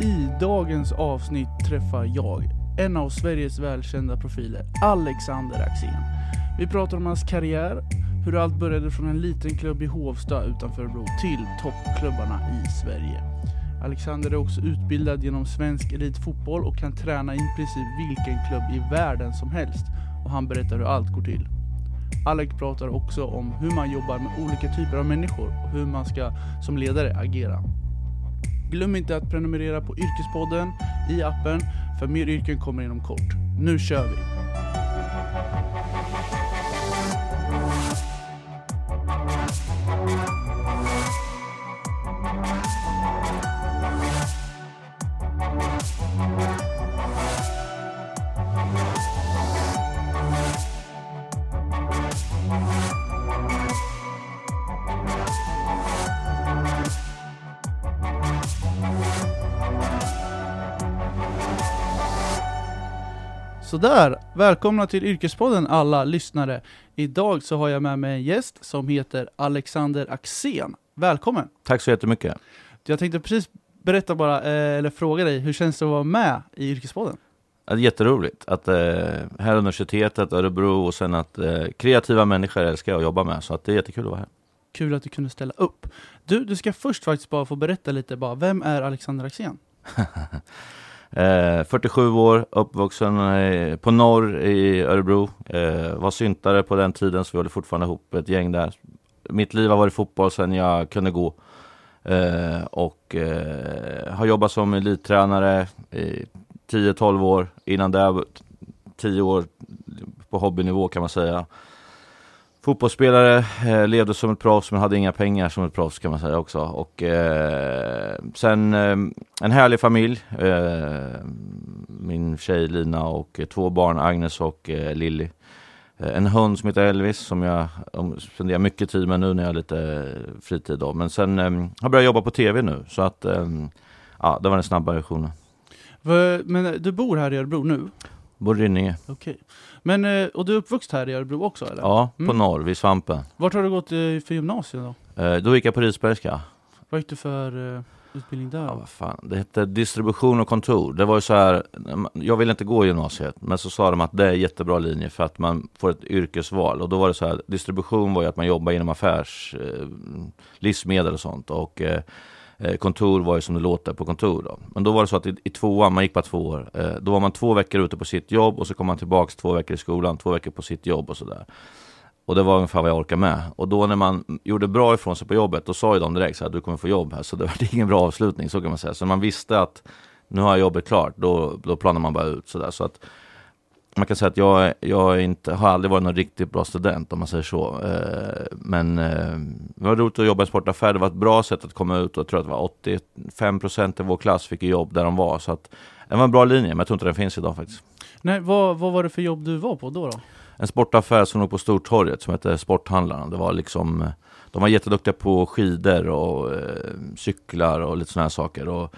I dagens avsnitt träffar jag en av Sveriges välkända profiler, Alexander Axén. Vi pratar om hans karriär, hur allt började från en liten klubb i Hovsta utanför Örebro till toppklubbarna i Sverige. Alexander är också utbildad genom svensk elitfotboll och kan träna i princip vilken klubb i världen som helst och han berättar hur allt går till. Alex pratar också om hur man jobbar med olika typer av människor och hur man ska som ledare agera. Glöm inte att prenumerera på Yrkespodden i appen, för mer yrken kommer inom kort. Nu kör vi! Sådär, välkomna till Yrkespodden alla lyssnare. Idag så har jag med mig en gäst som heter Alexander Axén. Välkommen! Tack så jättemycket. Jag tänkte precis berätta bara, eh, eller fråga dig, hur känns det att vara med i Yrkespodden? Det är jätteroligt att eh, här universitetet, Örebro och sen att eh, kreativa människor älskar jag att jobba med, så att det är jättekul att vara här. Kul att du kunde ställa upp. Du, du ska först faktiskt bara få berätta lite bara, vem är Alexander Axén? Eh, 47 år, uppvuxen eh, på norr i Örebro. Eh, var syntare på den tiden så vi håller fortfarande ihop ett gäng där. Mitt liv har varit fotboll sedan jag kunde gå. Eh, och eh, har jobbat som elittränare i 10-12 år. Innan det 10 år på hobbynivå kan man säga. Fotbollsspelare, eh, levde som ett proffs men hade inga pengar som ett proffs kan man säga också. Och eh, sen eh, en härlig familj. Eh, min tjej Lina och två barn, Agnes och eh, Lilly. Eh, en hund som heter Elvis som jag spenderar mycket tid med nu när jag har lite fritid. Då. Men sen eh, har jag börjat jobba på tv nu så att ja, det var den snabba versionen. Men du bor här i Örebro nu? Bor i Rynninge. Okej. Men, eh, och du är uppvuxen här i Örebro också eller? Ja, på mm. norr, vid Svampen. Vart har du gått eh, för gymnasium då? Eh, då gick jag på Risbergska. Vad gick du för utbildning där? Ja, vad fan. Det hette distribution och kontor. Det var ju så här, jag ville inte gå gymnasiet, men så sa de att det är en jättebra linje för att man får ett yrkesval. Och då var det så här, distribution var ju att man jobbar inom affärs, livsmedel och sånt. Och Eh, kontor var ju som det låter på kontor. Då. Men då var det så att i, i tvåan, man gick bara två år, eh, då var man två veckor ute på sitt jobb och så kom man tillbaks två veckor i skolan, två veckor på sitt jobb och sådär. Och det var ungefär vad jag orkade med. Och då när man gjorde bra ifrån sig på jobbet, då sa ju de direkt så här, du kommer få jobb här. Så det var ingen bra avslutning, så kan man säga. Så man visste att nu har jag jobbet klart, då, då planar man bara ut sådär. Så att man kan säga att jag, jag inte, har aldrig varit någon riktigt bra student om man säger så. Eh, men eh, det var roligt att jobba i sportaffär. Det var ett bra sätt att komma ut och jag tror att det var 85 procent av vår klass fick jobb där de var. Så att det var en bra linje, men jag tror inte den finns idag faktiskt. Nej, vad, vad var det för jobb du var på då? då? En sportaffär som låg på Stortorget som hette Sporthandlarna. Det var liksom, de var jätteduktiga på skidor och eh, cyklar och lite sådana här saker. Och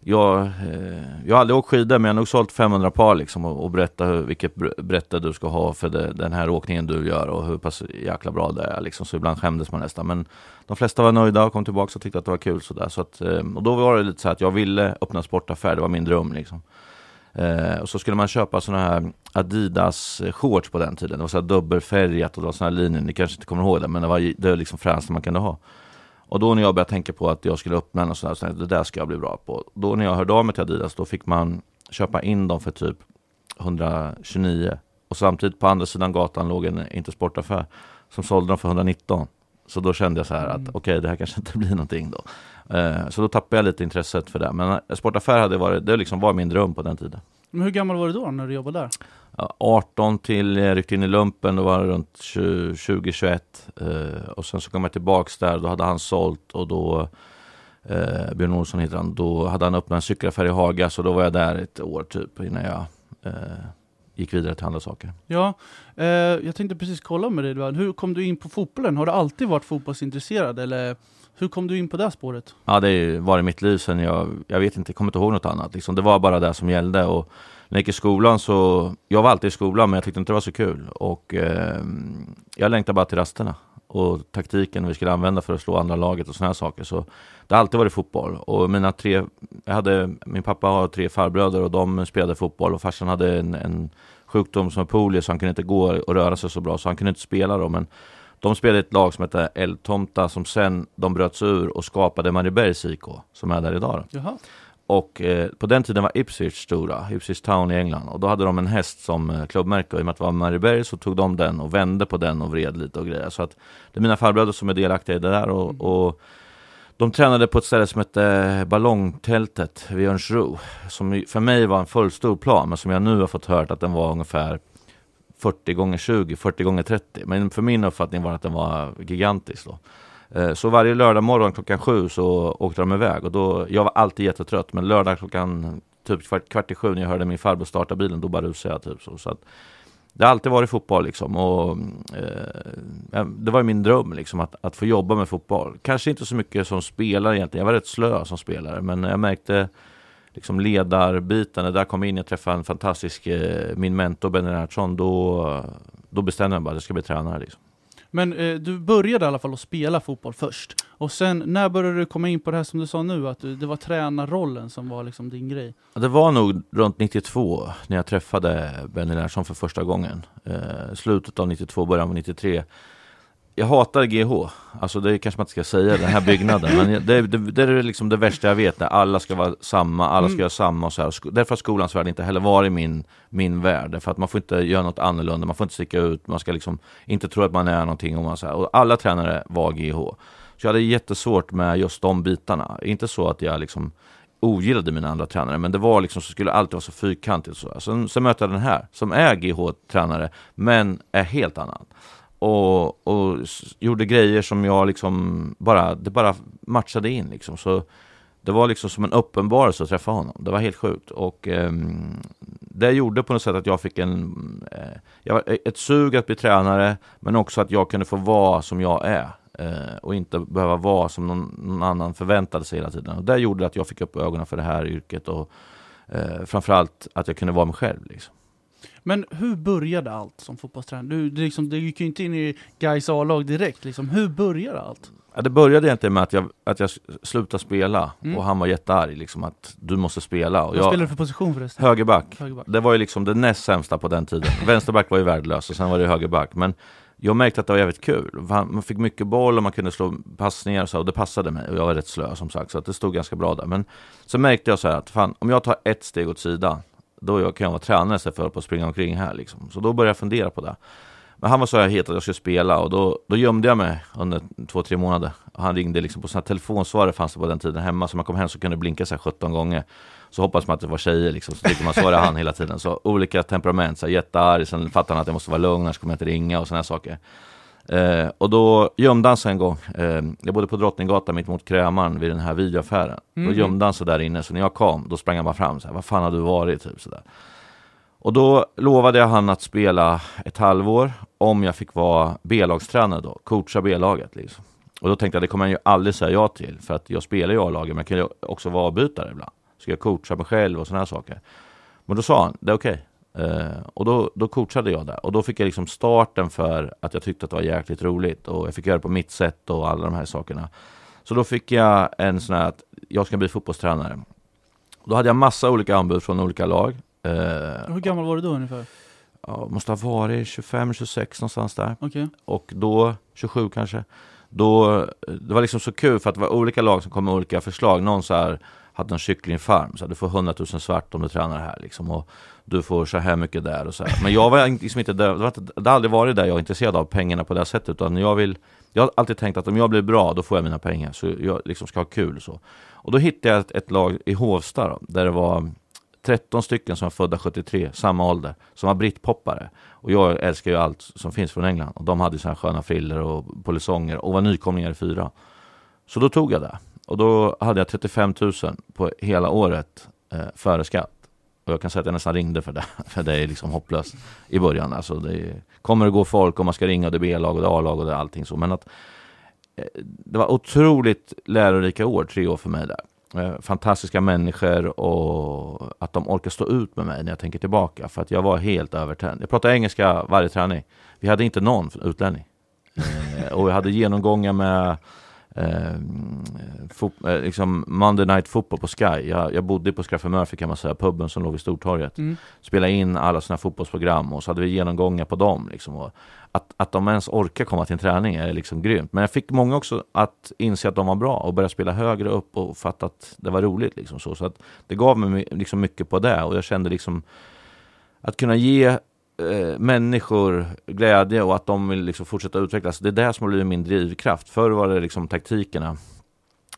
jag, eh, jag har aldrig åkt skidor men jag har nog sålt 500 par liksom och, och berätta hur, vilket brätte du ska ha för det, den här åkningen du gör och hur pass jäkla bra det är liksom. Så ibland skämdes man nästan. Men de flesta var nöjda och kom tillbaka och tyckte att det var kul sådär. Så att, eh, och då var det lite så att jag ville öppna sportaffär, det var min dröm liksom. Eh, och så skulle man köpa sådana här Adidas shorts på den tiden. Det var så här dubbelfärgat och det var sådana här linjer, ni kanske inte kommer ihåg det, men det var det var liksom fränaste man kunde ha. Och då när jag började tänka på att jag skulle öppna en och sådär, så det där ska jag bli bra på. Då när jag hörde av mig till Adidas, då fick man köpa in dem för typ 129. Och samtidigt på andra sidan gatan låg en Intersportaffär som sålde dem för 119. Så då kände jag så här att mm. okej, okay, det här kanske inte blir någonting då. Eh, så då tappade jag lite intresset för det. Men sportaffär hade varit, det liksom var min dröm på den tiden. Men hur gammal var du då när du jobbade där? 18 till jag ryckte in i lumpen, då var det runt 20-21. Eh, och sen så kom jag tillbaks där, då hade han sålt och då eh, Björn Olsson heter han, då hade han öppnat en cykelaffär i Haga så då var jag där ett år typ innan jag eh, gick vidare till andra saker. Ja, eh, jag tänkte precis kolla med dig, hur kom du in på fotbollen? Har du alltid varit fotbollsintresserad eller hur kom du in på det spåret? Ja, det har varit mitt liv sen jag, jag vet inte, kommer inte ihåg något annat. Liksom, det var bara det som gällde. Och när jag gick i skolan så, jag var alltid i skolan men jag tyckte inte det var så kul. Och eh, jag längtade bara till rasterna. och taktiken vi skulle använda för att slå andra laget och sådana saker. Så det har alltid varit fotboll. Och mina tre, jag hade, min pappa har tre farbröder och de spelade fotboll och farsan hade en, en sjukdom som polio så han kunde inte gå och röra sig så bra så han kunde inte spela då. Men de spelade ett lag som hette Eldtomta som sen de bröts ur och skapade Mariebergs IK som är där idag. Och eh, på den tiden var Ipswich stora, Ipswich Town i England. Och då hade de en häst som eh, klubbmärke. Och i och med att det var Marieberg så tog de den och vände på den och vred lite och grejer. Så att det är mina farbröder som är delaktiga i det där. Och, mm. och de tränade på ett ställe som hette Ballongtältet vid Örnsro. Som för mig var en fullstor plan, men som jag nu har fått hört att den var ungefär 40 gånger 20, 40 gånger 30. Men för min uppfattning var att den var gigantisk då. Eh, så varje lördag morgon klockan sju så åkte de iväg och då, jag var alltid jättetrött men lördag klockan typ kvart, kvart i sju när jag hörde min farbror starta bilen då bara rusade jag typ så. så att, det har alltid varit fotboll liksom och eh, det var min dröm liksom att, att få jobba med fotboll. Kanske inte så mycket som spelare egentligen, jag var rätt slö som spelare men jag märkte liksom ledarbiten, när jag kom in, jag träffade en fantastisk, eh, min mentor Benny Lennartsson, då, då bestämde jag bara att jag ska bli tränare liksom. Men eh, du började i alla fall att spela fotboll först. Och sen, när började du komma in på det här som du sa nu, att du, det var tränarrollen som var liksom din grej? Det var nog runt 92, när jag träffade Benny Larsson för första gången. Eh, slutet av 92, början av 93 jag hatar GH, alltså det kanske man inte ska säga, den här byggnaden. men det, det, det, är liksom det värsta jag vet, när alla ska vara samma, alla ska mm. göra samma och så här. Därför har skolans värld inte heller varit min, min värld. Därför att man får inte göra något annorlunda, man får inte sticka ut, man ska liksom inte tro att man är någonting. Och, man så här. och alla tränare var GH. Så jag hade jättesvårt med just de bitarna. Inte så att jag liksom ogillade mina andra tränare, men det var liksom så skulle alltid vara så fyrkantigt. Så. Sen, sen möter jag den här, som är GH-tränare, men är helt annan och, och gjorde grejer som jag liksom bara, det bara matchade in liksom. Så det var liksom som en uppenbarelse att träffa honom. Det var helt sjukt. Och eh, det gjorde på något sätt att jag fick en, eh, jag, eh, ett sug att bli tränare, men också att jag kunde få vara som jag är. Eh, och inte behöva vara som någon, någon, annan förväntade sig hela tiden. Och det gjorde att jag fick upp ögonen för det här yrket och eh, framförallt att jag kunde vara mig själv. Liksom. Men hur började allt som fotbollstränare? Du, du, liksom, du gick ju inte in i Gais A-lag direkt, liksom. hur började allt? Ja, det började egentligen med att jag, att jag slutade spela mm. och han var jättearg liksom att du måste spela. Och Vad spelade du för position förresten? Högerback. högerback. Det var ju liksom det näst sämsta på den tiden. Vänsterback var ju värdelös och sen var det högerback. Men jag märkte att det var jävligt kul. Man fick mycket boll och man kunde slå passningar och så, och det passade mig. Och jag var rätt slö som sagt, så att det stod ganska bra där. Men så märkte jag så att fan, om jag tar ett steg åt sidan då kan jag vara tränare istället för att springa omkring här liksom. Så då började jag fundera på det. Men han var så här het att jag skulle spela och då, då gömde jag mig under två, tre månader. Och han ringde liksom på sådana telefonsvarare fanns det på den tiden hemma, så man kom hem så kunde det blinka så här 17 gånger. Så hoppas man att det var tjejer liksom, så tyckte man så var det han hela tiden. Så olika temperament, så här, jättearg, sen fattade han att jag måste vara lugn, annars kommer jag inte ringa och sådana saker. Eh, och då gömde han sig en gång. Eh, jag bodde på Drottninggatan mitt mot Krämaren vid den här videoaffären. Mm. Då gömde han sig där inne, så när jag kom, då sprang han bara fram så här, vad fan har du varit? Typ, så där. Och då lovade jag han att spela ett halvår om jag fick vara B-lagstränare då, coacha B-laget. Liksom. Och då tänkte jag, det kommer han ju aldrig säga ja till, för att jag spelar ju A-laget, men jag kan ju också vara avbytare ibland. Ska jag coacha mig själv och sådana här saker. Men då sa han, det är okej. Okay. Uh, och då, då coachade jag där och då fick jag liksom starten för att jag tyckte att det var jäkligt roligt och jag fick göra det på mitt sätt och alla de här sakerna. Så då fick jag en sån här att jag ska bli fotbollstränare. Då hade jag massa olika anbud från olika lag. Uh, Hur gammal var du då ungefär? Ja, måste ha varit 25, 26 någonstans där. Okay. Och då, 27 kanske. Då, det var liksom så kul för att det var olika lag som kom med olika förslag. Någon så här hade en kycklingfarm, så här, du får 100 000 svart om du tränar här liksom. Och du får så här mycket där och så här. Men jag var liksom inte där, det, har aldrig varit där jag är intresserad av pengarna på det sättet, utan jag vill jag har alltid tänkt att om jag blir bra, då får jag mina pengar, så jag liksom ska ha kul så. Och då hittade jag ett, ett lag i Hovsta då, där det var 13 stycken som var födda 73, samma ålder, som var brittpoppare. Och jag älskar ju allt som finns från England. Och de hade så här sköna friller och polisonger och var nykomlingar i fyra. Så då tog jag det. Och då hade jag 35 000 på hela året eh, före skatt. Och jag kan säga att jag nästan ringde för det, för det är liksom hopplöst i början. Alltså det kommer att gå folk och man ska ringa och det är B-lag och det är A-lag och det är allting så. Men att eh, det var otroligt lärorika år, tre år för mig där. Eh, fantastiska människor och att de orkar stå ut med mig när jag tänker tillbaka. För att jag var helt övertänd. Jag pratade engelska varje träning. Vi hade inte någon utlänning. Eh, och jag hade genomgångar med eh, eh, liksom Monday Night Football på Sky. Jag, jag bodde på Scruffy Murphy kan man säga, puben som låg vid Stortorget. Mm. Spelade in alla sina fotbollsprogram och så hade vi genomgångar på dem. Liksom, att, att de ens orkar komma till en träning är liksom grymt. Men jag fick många också att inse att de var bra och börja spela högre upp och fatta att det var roligt. Liksom så. så att det gav mig liksom mycket på det och jag kände liksom att kunna ge eh, människor glädje och att de vill liksom fortsätta utvecklas. Det är det som har blivit min drivkraft. Förr var det liksom taktikerna.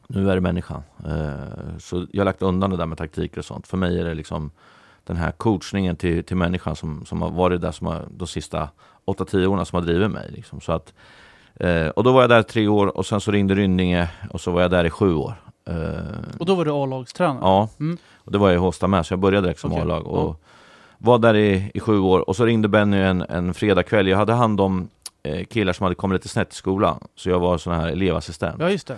Nu är det människan. Eh, så jag har lagt undan det där med taktiker och sånt. För mig är det liksom den här coachningen till, till människan som, som har varit där som har, de sista 8-10 åren som har drivit mig. Liksom. Så att, eh, och då var jag där tre år och sen så ringde Rynninge och så var jag där i sju år. Eh, Och då var du A-lagstränare? Ja, Mm. och det var jag i Håsta med, så jag började direkt som Okej, A-lag. Och ja var där i, i sju år och så ringde Benny en, en fredagkväll. Jag hade hand om eh, killar som hade kommit lite snett i skolan, så jag var sån här elevassistent. Ja, just det.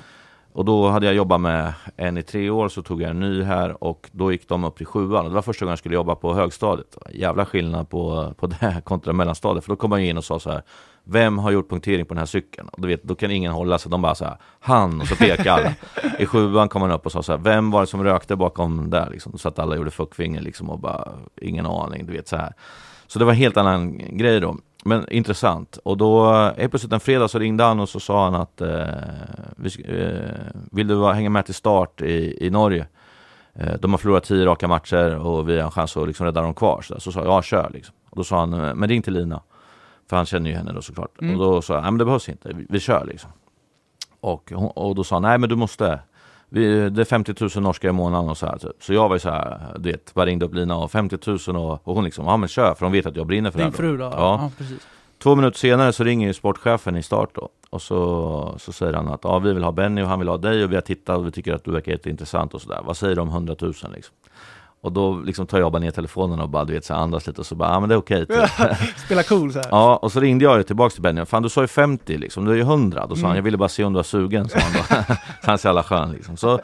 Och då hade jag jobbat med en i tre år, så tog jag en ny här och då gick de upp till sjuan. Det var första gången jag skulle jobba på högstadiet. Jävla skillnad på, på det här kontra mellanstadiet. För då kom man in och sa så här Vem har gjort punktering på den här cykeln? Och du vet, då kan ingen hålla sig. De bara så här Han! Och så pekar alla. I sjuan kom man upp och sa så här Vem var det som rökte bakom där? Liksom. Så att alla gjorde fuckfinger liksom och bara Ingen aning, du vet så här. Så det var en helt annan grej då. Men intressant. Och då, helt plötsligt en fredag så ringde han och så sa han att eh, vi, eh, Vill du hänga med till start i, i Norge? Eh, de har förlorat tio raka matcher och vi har en chans att liksom rädda dem kvar. Så, så sa jag, ja kör liksom. Och då sa han, eh, men ring till Lina. För han känner ju henne då såklart. Mm. Och då sa jag, nej men det behövs inte, vi, vi kör liksom. Och, och då sa han, nej men du måste. Vi, det är 50 000 norska i månaden och så här typ. Så jag var ju så här, du vet, bara ringde upp Lina och 50 000 och, och hon liksom, ja men kör för hon vet att jag brinner för det Din fru då? Ja. ja precis. Två minuter senare så ringer ju sportchefen i start då. Och så, så säger han att ja, vi vill ha Benny och han vill ha dig och vi har tittat och vi tycker att du verkar jätteintressant och sådär. Vad säger du om 100 000 liksom? Och då liksom tar jag bara ner telefonen och bara du vet så andas lite och så bara, ja men det är okej typ. Spela cool så här. Ja, och så ringde jag ju tillbaks till Benny. Fan du sa ju 50 liksom, du är ju 100. Då sa han, Mm. jag ville bara se om du var sugen. Så han, då. han är så jävla skön liksom. Så,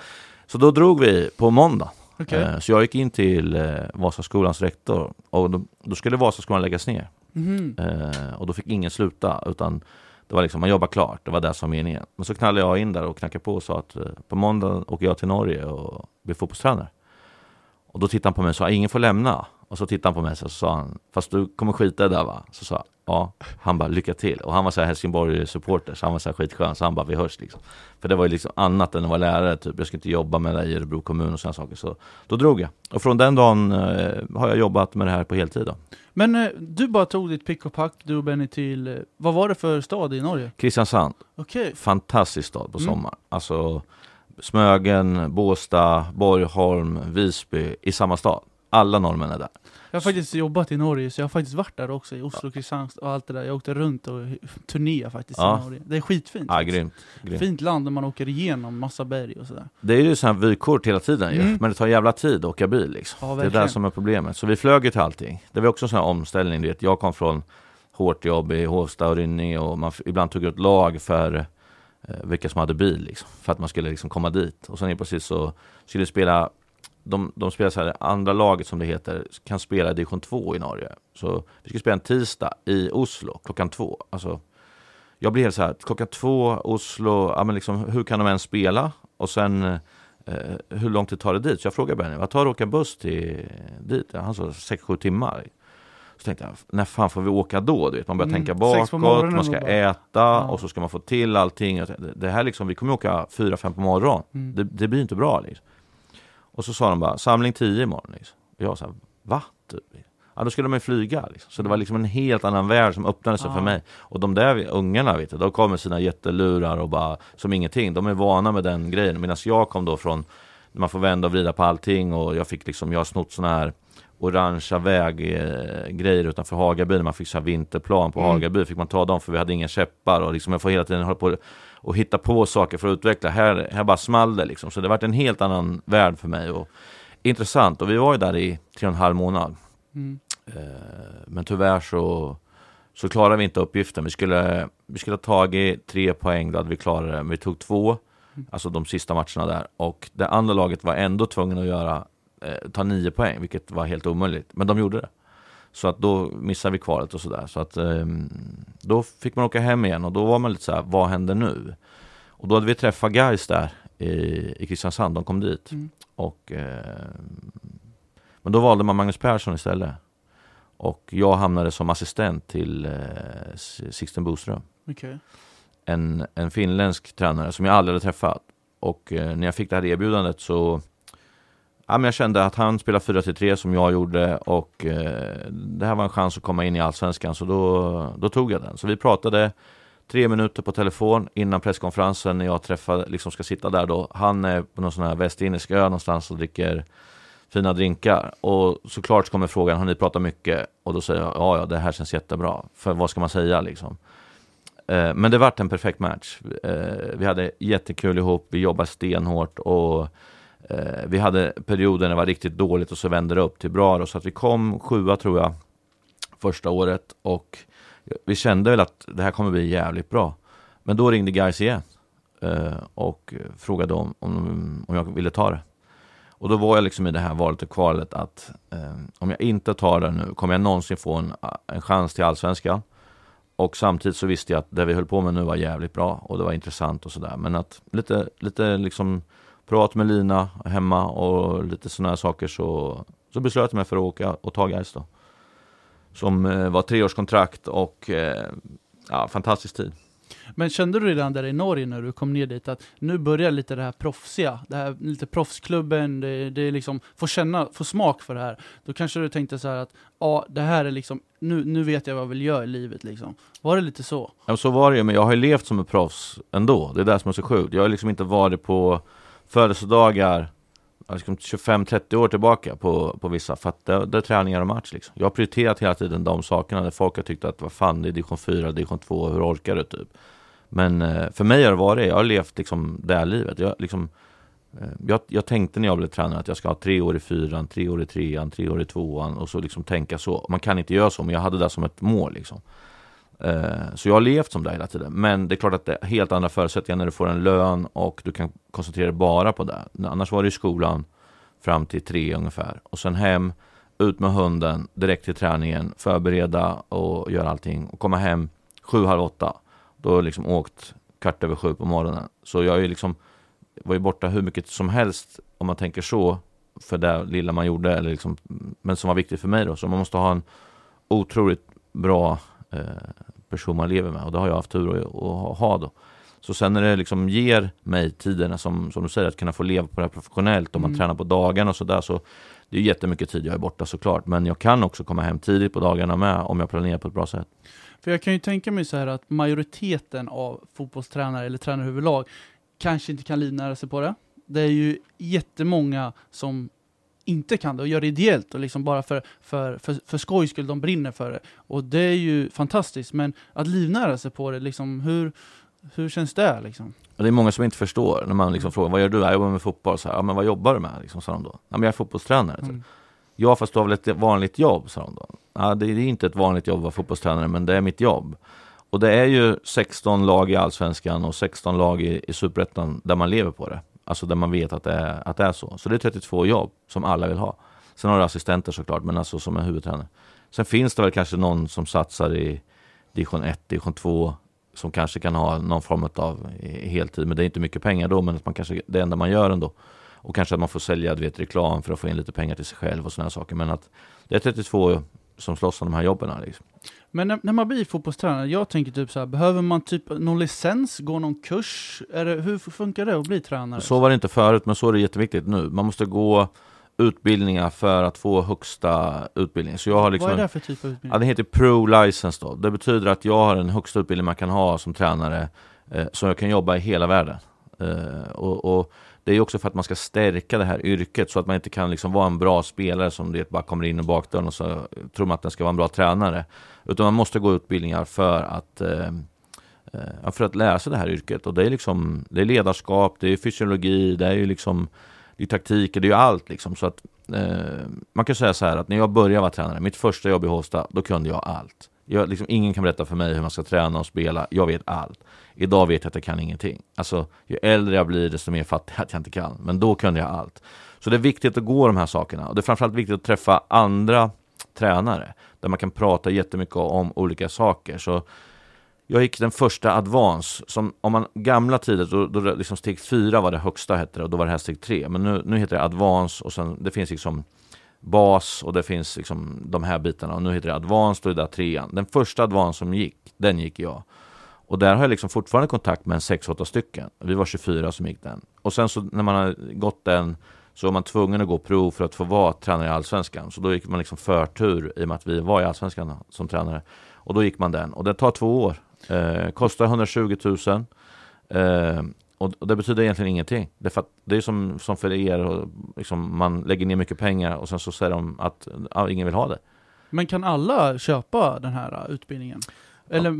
så då drog vi på måndag. Okej. Eh, Så jag gick in till eh, Vasaskolans rektor och då, då skulle Vasaskolan läggas ner. Eh, och då fick ingen sluta utan det var liksom, man jobbar klart, det var det som meningen. Men så knallade jag in där och knackade på och sa att på måndag åker jag till Norge och blir fotbollstränare. Och då tittade han på mig och sa, ingen får lämna. Och så tittade han på mig och så sa han, fast du kommer skita i det där va? Så sa jag, ja. Han bara, lycka till. Och han var så här Helsingborg-supporter, så han var så här skitskön, så han bara, vi hörs liksom. För det var ju liksom annat än att vara lärare, typ. Jag skulle inte jobba med det i Örebro kommun och sådana saker. Så då drog jag. Och från den dagen eh, har jag jobbat med det här på heltid då. Men eh, du bara tog ditt pick och pack, du och Benny till, eh, vad var det för stad i Norge? Kristiansand. Okej. fantastisk stad på Mm. sommar. Alltså Smögen, Båstad, Borgholm, Visby i samma stad. Alla norrmän är där. Jag har faktiskt jobbat i Norge, så jag har faktiskt varit där också, i Oslo, Kristianstad och allt det där. Jag åkte runt och turnerade faktiskt Ja. i Norge. Det är skitfint. Ja, grymt, grymt. Fint land där man åker igenom massa berg och sådär. Det är ju här vykort hela tiden ju. Mm. men det tar jävla tid att åka bil liksom. Ja, det är det som är problemet. Så vi flög ju till allting. Det var också en sån här omställning, du vet. Jag kom från hårt jobb i Hovsta och Rynninge och man ibland tog ut lag för Eh, vilka som hade bil liksom. För att man skulle liksom komma dit. Och sen helt plötsligt så skulle vi spela de, de spelar så här, andra laget som det heter kan spela i division 2 i Norge. Så vi skulle spela en tisdag i Oslo klockan två. Alltså, jag blir helt så här, klockan två, Oslo, ja, men liksom, hur kan de ens spela? Och sen eh, hur lång tid tar det dit? Så jag frågade Benny, vad tar det att åka buss till dit? Han sa 6-7 timmar. Så tänkte jag, när fan får vi åka då? Du vet, man börjar Mm, tänka bakåt, man ska äta Ja. och så ska man få till allting. Det här liksom, vi kommer åka 4-5 på morgonen. Mm. Det, det blir inte bra liksom. Och så sa de bara, samling 10 imorgon. Liksom. Och jag sa, va? Typ. Ja, då skulle man ju flyga. Liksom. Så det var liksom en helt annan värld som öppnade sig Ja. för mig. Och de där ungarna, vet du, de kom med sina jättelurar och bara som ingenting. De är vana med den grejen. Medan jag kom då från, man får vända och vrida på allting och jag fick liksom, jag har snott såna här orangea väggrejer utanför Hagaby när man fick så vinterplan på Mm. Hagaby fick man ta dem för vi hade inga käppar och liksom jag får hela tiden hålla på och hitta på saker för att utveckla. Här, här bara small det liksom. Så det varit en helt annan värld för mig. Och intressant. Och vi var ju där i tre och en halv månad. Mm. Eh, Men tyvärr så, så klarade vi inte uppgiften. Vi skulle, vi skulle ha tagit tre poäng, då hade vi klarat det. Men vi tog två, alltså de sista matcherna där. Och det andra laget var ändå tvungen att göra, eh, ta nio poäng, vilket var helt omöjligt. Men de gjorde det. Så att då missade vi kvalet och sådär. Så att eh, då fick man åka hem igen och då var man lite så här, vad händer nu? Och då hade vi träffat guys där i, i Kristiansand, de kom dit. Mm. Och, eh, men då valde man Magnus Persson istället. Och jag hamnade som assistent till eh, Sixten Boström. Okej. En, en finländsk tränare som jag aldrig hade träffat. Och eh, när jag fick det här erbjudandet så ja, men jag kände att han spelade 4-3 som jag gjorde och eh, det här var en chans att komma in i Allsvenskan så då, då tog jag den. Så vi pratade tre minuter på telefon innan presskonferensen när jag träffade, liksom ska sitta där då. Han är på någon sån här västindisk ö någonstans och dricker fina drinkar. Och såklart så kommer frågan, har ni pratat mycket? Och då säger jag, ja ja det här känns jättebra. För vad ska man säga liksom? Eh, men det vart en perfekt match. Eh, vi hade jättekul ihop, vi jobbade stenhårt och Eh, vi hade perioder när det var riktigt dåligt och så vände det upp till bra. Då, så att vi kom sjua tror jag första året och vi kände väl att det här kommer bli jävligt bra. Men då ringde guys igen eh, och frågade om, om, om jag ville ta det. Och då var jag liksom i det här valet och kvalet att eh, om jag inte tar det nu, kommer jag någonsin få en, en chans till allsvenskan? Och samtidigt så visste jag att det vi höll på med nu var jävligt bra och det var intressant och sådär. Men att lite, lite liksom prat med Lina hemma och lite sådana här saker så, så beslöt jag mig för att åka och ta Gais då. Som eh, var treårskontrakt och eh, ja, fantastisk tid. Men kände du redan där i Norge när du kom ner dit att nu börjar lite det här proffsiga, det här lite proffsklubben, det, det är liksom, få känna, få smak för det här. Då kanske du tänkte så här att, ja det här är liksom, nu, nu vet jag vad jag vill göra i livet liksom. Var det lite så? Ja, så var det ju, men jag har ju levt som en proffs ändå. Det är det som är så sjukt. Jag har liksom inte varit på födelsedagar liksom 25-30 år tillbaka på, på vissa, för att det, det är träningar och match liksom. Jag har prioriterat hela tiden de sakerna där folk har tyckt att vad fan, det är division 4, division 2, hur orkar du typ? Men eh, för mig har det varit, jag har levt liksom det här livet. Jag, liksom, eh, jag, jag tänkte när jag blev tränare att jag ska ha tre år i fyran, tre år i trean, tre år i tvåan och så liksom tänka så. Man kan inte göra så, men jag hade det som ett mål liksom. Eh, så jag har levt som det hela tiden. Men det är klart att det är helt andra förutsättningar när du får en lön och du kan koncentrera dig bara på det. Annars var det i skolan fram till tre ungefär. Och sen hem, ut med hunden, direkt till träningen, förbereda och göra allting. Och komma hem sju, halv åtta. Då har jag liksom åkt kvart över sju på morgonen. Så jag är liksom, var ju borta hur mycket som helst om man tänker så. För det lilla man gjorde, eller liksom, men som var viktigt för mig då. Så man måste ha en otroligt bra person man lever med och det har jag haft tur att, ha då. Så sen när det liksom ger mig tiderna som, som du säger, att kunna få leva på det här professionellt och man Mm. tränar på dagarna och sådär så det är jättemycket tid jag är borta såklart men jag kan också komma hem tidigt på dagarna med om jag planerar på ett bra sätt. För jag kan ju tänka mig så här att majoriteten av fotbollstränare eller tränare överlag kanske inte kan livnära sig på det. Det är ju jättemånga som inte kan det och gör det ideellt och liksom bara för, för, för, för skojs skull, de brinner för det. Och det är ju fantastiskt, men att livnära sig på det, liksom, hur, hur känns det liksom? Och det är många som inte förstår när man liksom frågar vad gör du? Jag jobbar med fotboll. Så här, ja, men vad jobbar du med? Liksom, sa de då. Ja, men jag är fotbollstränare. Mm. Ja, fast du har väl ett vanligt jobb, sa de då. Ja, det är inte ett vanligt jobb att vara fotbollstränare, men det är mitt jobb. Och det är ju 16 lag i Allsvenskan och 16 lag i, i Superettan där man lever på det. Alltså där man vet att det, är, att det är så. Så det är 32 jobb som alla vill ha. Sen har du assistenter såklart, men alltså som är huvudtränare. Sen finns det väl kanske någon som satsar i division 1, division 2 som kanske kan ha någon form av eh, heltid, men det är inte mycket pengar då, men att man kanske, det enda man gör ändå. Och kanske att man får sälja du vet, reklam för att få in lite pengar till sig själv och sådana saker. Men att det är 32 som slåss om de här jobben. Liksom. Men när, när man blir fotbollstränare, jag tänker typ så här, behöver man typ någon licens, gå någon kurs? Det, hur funkar det att bli tränare? Så var det inte förut, men så är det jätteviktigt nu. Man måste gå utbildningar för att få högsta utbildning. Så jag har liksom Vad är det för typ av utbildning? Ja, det heter Pro License då. Det betyder att jag har den högsta utbildning man kan ha som tränare, eh, så jag kan jobba i hela världen. Eh, och, och det är också för att man ska stärka det här yrket så att man inte kan liksom vara en bra spelare som det bara kommer in i bakdörren och så eh, tror man att den ska vara en bra tränare. Utan man måste gå utbildningar för att eh, eh för att lära sig det här yrket. Och det är liksom det är ledarskap, det är fysiologi, det är ju liksom det är taktiker, det är ju allt liksom. Så att eh, man kan säga så här att när jag började vara tränare, mitt första jobb i Hovsta, då kunde jag allt. Jag, liksom, ingen kan berätta för mig hur man ska träna och spela, jag vet allt. Idag vet jag att jag kan ingenting. Alltså, ju äldre jag blir, desto mer fattig att jag inte kan. Men då kunde jag allt. Så det är viktigt att gå de här sakerna. Och det är framförallt viktigt att träffa andra tränare. Där man kan prata jättemycket om olika saker. Så jag gick den första Advance, som om man gamla tider, då, då liksom steg fyra var det högsta hette det, och då var det här steg tre. Men nu, nu heter det Advance och sen det finns liksom bas och det finns liksom de här bitarna och nu heter det Advanced och det där trean. Den första Advanced som gick, den gick jag. Och där har jag liksom fortfarande kontakt med en 6-8 stycken. Vi var 24 som gick den. Och sen så när man har gått den så är man tvungen att gå prov för att få vara tränare i Allsvenskan. Så då gick man liksom förtur i och med att vi var i Allsvenskan som tränare. Och då gick man den. Och det tar två år. Eh, kostar 120 000. Eh, och, och, det betyder egentligen ingenting. Det är, det är som, som för er, och liksom, man lägger ner mycket pengar och sen så säger de att ja, ingen vill ha det. Men kan alla köpa den här uh, utbildningen? Eller